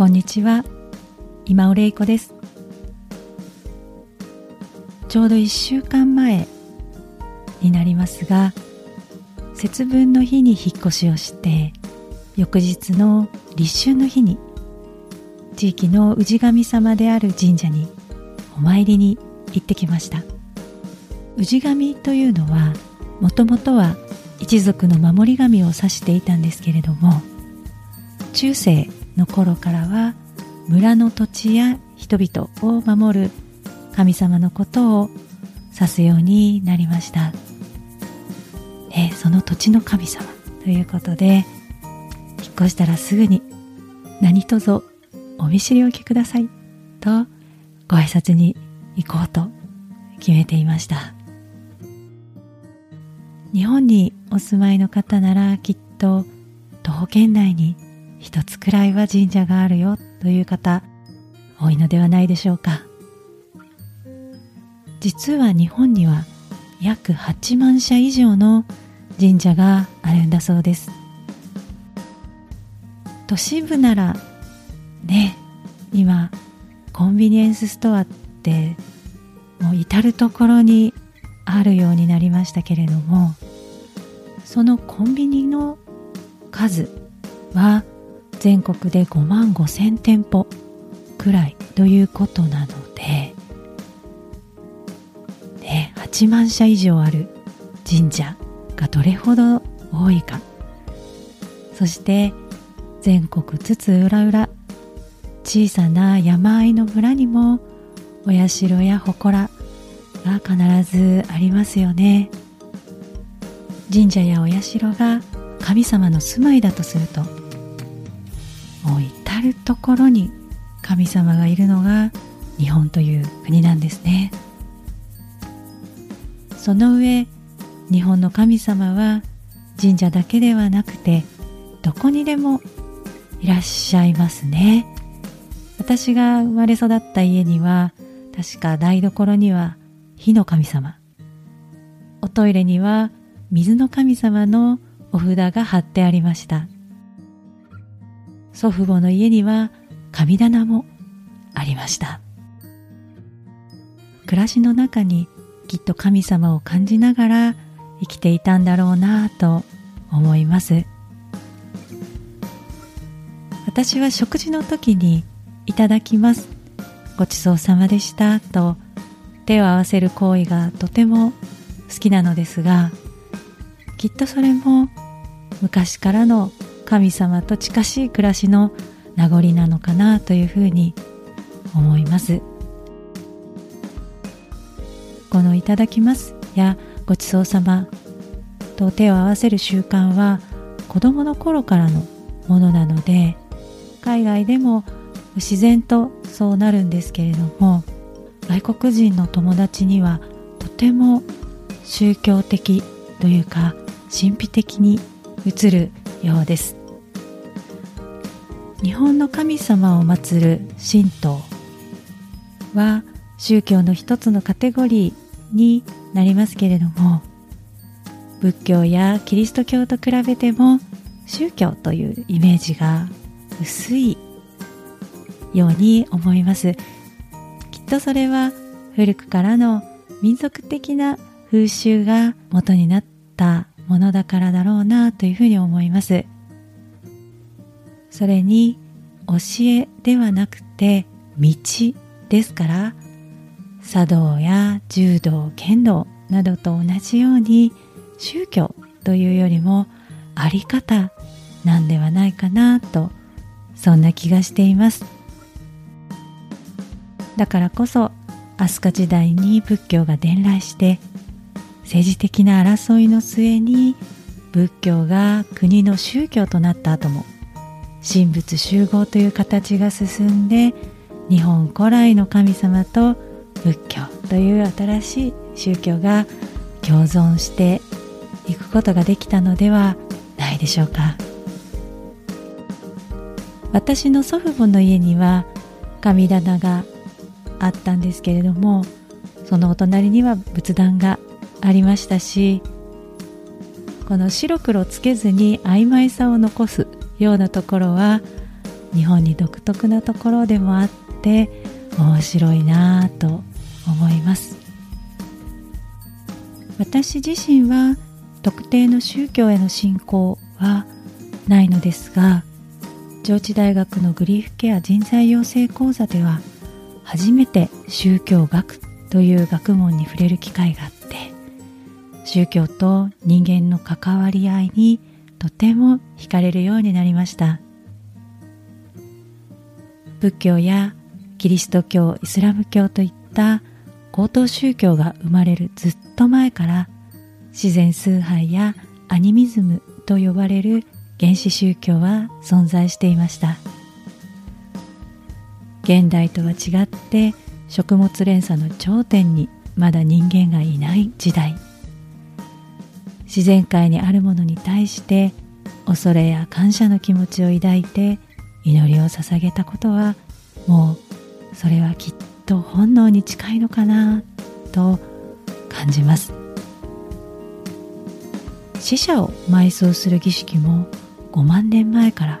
こんにちは。今尾玲子です。ちょうど1週間前になりますが節分の日に引っ越しをして翌日の立春の日に地域の氏神様である神社にお参りに行ってきました。氏神というのはもともとは一族の守り神を指していたんですけれども中世の頃からは村の土地や人々を守る神様のことを指すようになりました、ね、その土地の神様ということで引っ越したらすぐに何卒お見知りおきくださいとご挨拶に行こうと決めていました。日本にお住まいの方ならきっと徒歩圏内に一つくらいは神社があるよという方多いのではないでしょうか。実は日本には約8万社以上の神社があるんだそうです。都市部ならね今コンビニエンスストアってもう至る所にあるようになりましたけれどもそのコンビニの数は全国で5万5千店舗くらいということなので、ね、8万社以上ある神社がどれほど多いか。そして全国津々浦々小さな山あいの村にもお社や祠が必ずありますよね。神社やお社が神様の住まいだとすると至る所に神様がいるのが日本という国なんですね。その上日本の神様は神社だけではなくてどこにでもいらっしゃいますね。私が生まれ育った家には確か台所には火の神様。おトイレには水の神様のお札が貼ってありました。祖父母の家には神棚もありました。暮らしの中にきっと神様を感じながら生きていたんだろうなと思います。私は食事の時にいただきますごちそうさまでしたと手を合わせる行為がとても好きなのですがきっとそれも昔からの神様と近しい暮らしの名残なのかなというふうに思います。この「いただきます」や「ごちそうさま」と手を合わせる習慣は子供の頃からのものなので海外でも自然とそうなるんですけれども外国人の友達にはとても宗教的というか神秘的に映るようです。日本の神様を祀る神道は宗教の一つのカテゴリーになりますけれども仏教やキリスト教と比べても宗教というイメージが薄いように思います。きっとそれは古くからの民族的な風習が元になったものだからだろうなというふうに思います。それに教えではなくて道ですから茶道や柔道剣道などと同じように宗教というよりもあり方なんではないかなとそんな気がしています。だからこそ飛鳥時代に仏教が伝来して政治的な争いの末に仏教が国の宗教となった後も神仏集合という形が進んで日本古来の神様と仏教という新しい宗教が共存していくことができたのではないでしょうか。私の祖父母の家には神棚があったんですけれどもそのお隣には仏壇がありましたしこの白黒つけずに曖昧さを残すようなところは日本に独特なところでもあって面白いなぁと思います。私自身は特定の宗教への信仰はないのですが上智大学のグリーフケア人材養成講座では初めて宗教学という学問に触れる機会があって宗教と人間の関わり合いにとても惹かれるようになりました。仏教やキリスト教イスラム教といった高等宗教が生まれるずっと前から自然崇拝やアニミズムと呼ばれる原始宗教は存在していました。現代とは違って食物連鎖の頂点にまだ人間がいない時代。自然界にあるものに対して恐れや感謝の気持ちを抱いて祈りを捧げたことはもうそれはきっと本能に近いのかなと感じます。死者を埋葬する儀式も5万年前から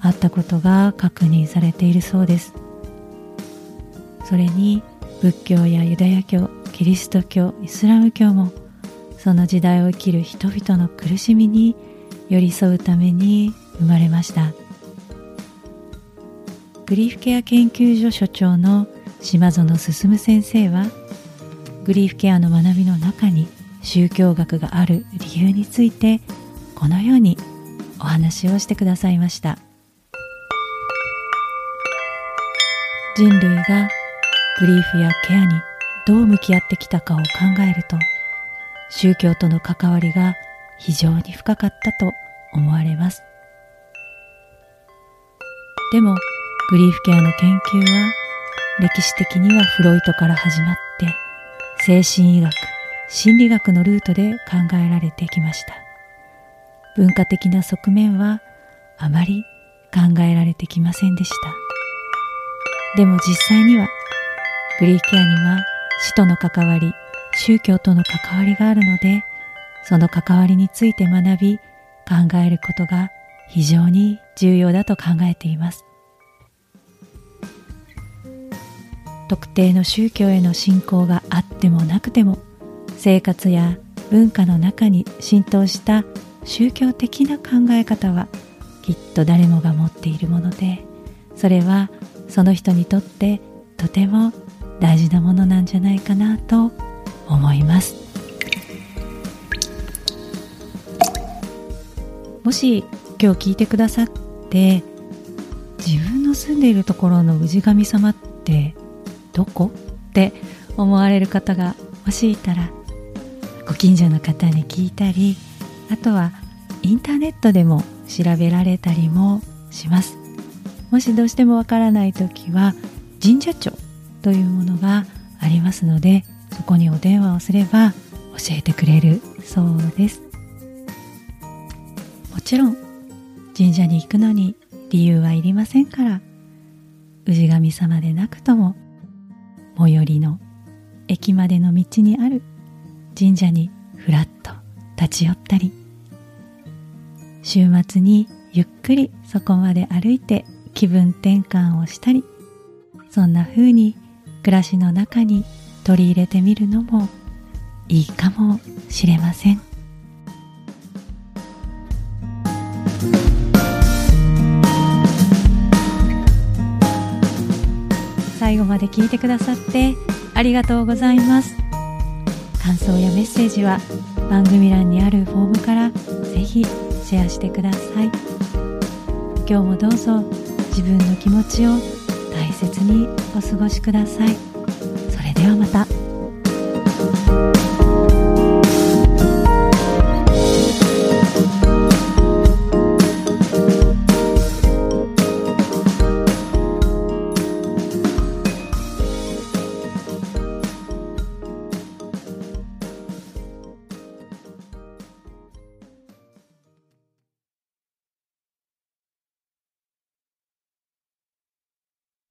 あったことが確認されているそうです。それに仏教やユダヤ教キリスト教イスラム教もその時代を生きる人々の苦しみに寄り添うために生まれました。グリーフケア研究所所長の島園進先生はグリーフケアの学びの中に宗教学がある理由についてこのようにお話をしてくださいました。人類がグリーフやケアにどう向き合ってきたかを考えると宗教との関わりが非常に深かったと思われます。でもグリーフケアの研究は歴史的にはフロイトから始まって精神医学心理学のルートで考えられてきました。文化的な側面はあまり考えられてきませんでした。でも実際にはグリーフケアには死との関わり、宗教との関わりがあるので、その関わりについて学び、考えることが非常に重要だと考えています。特定の宗教への信仰があってもなくても、生活や文化の中に浸透した宗教的な考え方はきっと誰もが持っているもので、それはその人にとってとても大事なものなんじゃないかなと思います。もし今日聞いてくださって自分の住んでいるところの氏神様ってどこって思われる方がもしいたらご近所の方に聞いたりあとはインターネットでも調べられたりもします。もしどうしてもわからない時は神社庁というものがありますのでこにお電話をすれば教えてくれるそうです。もちろん神社に行くのに理由はいりませんから氏神様でなくとも最寄りの駅までの道にある神社にふらっと立ち寄ったり週末にゆっくりそこまで歩いて気分転換をしたりそんな風に暮らしの中に取り入れてみるのもいいかもしれません。最後まで聞いてくださってありがとうございます。感想やメッセージは番組欄にあるフォームからぜひシェアしてください。今日もどうぞ自分の気持ちを大切にお過ごしください。ではまた。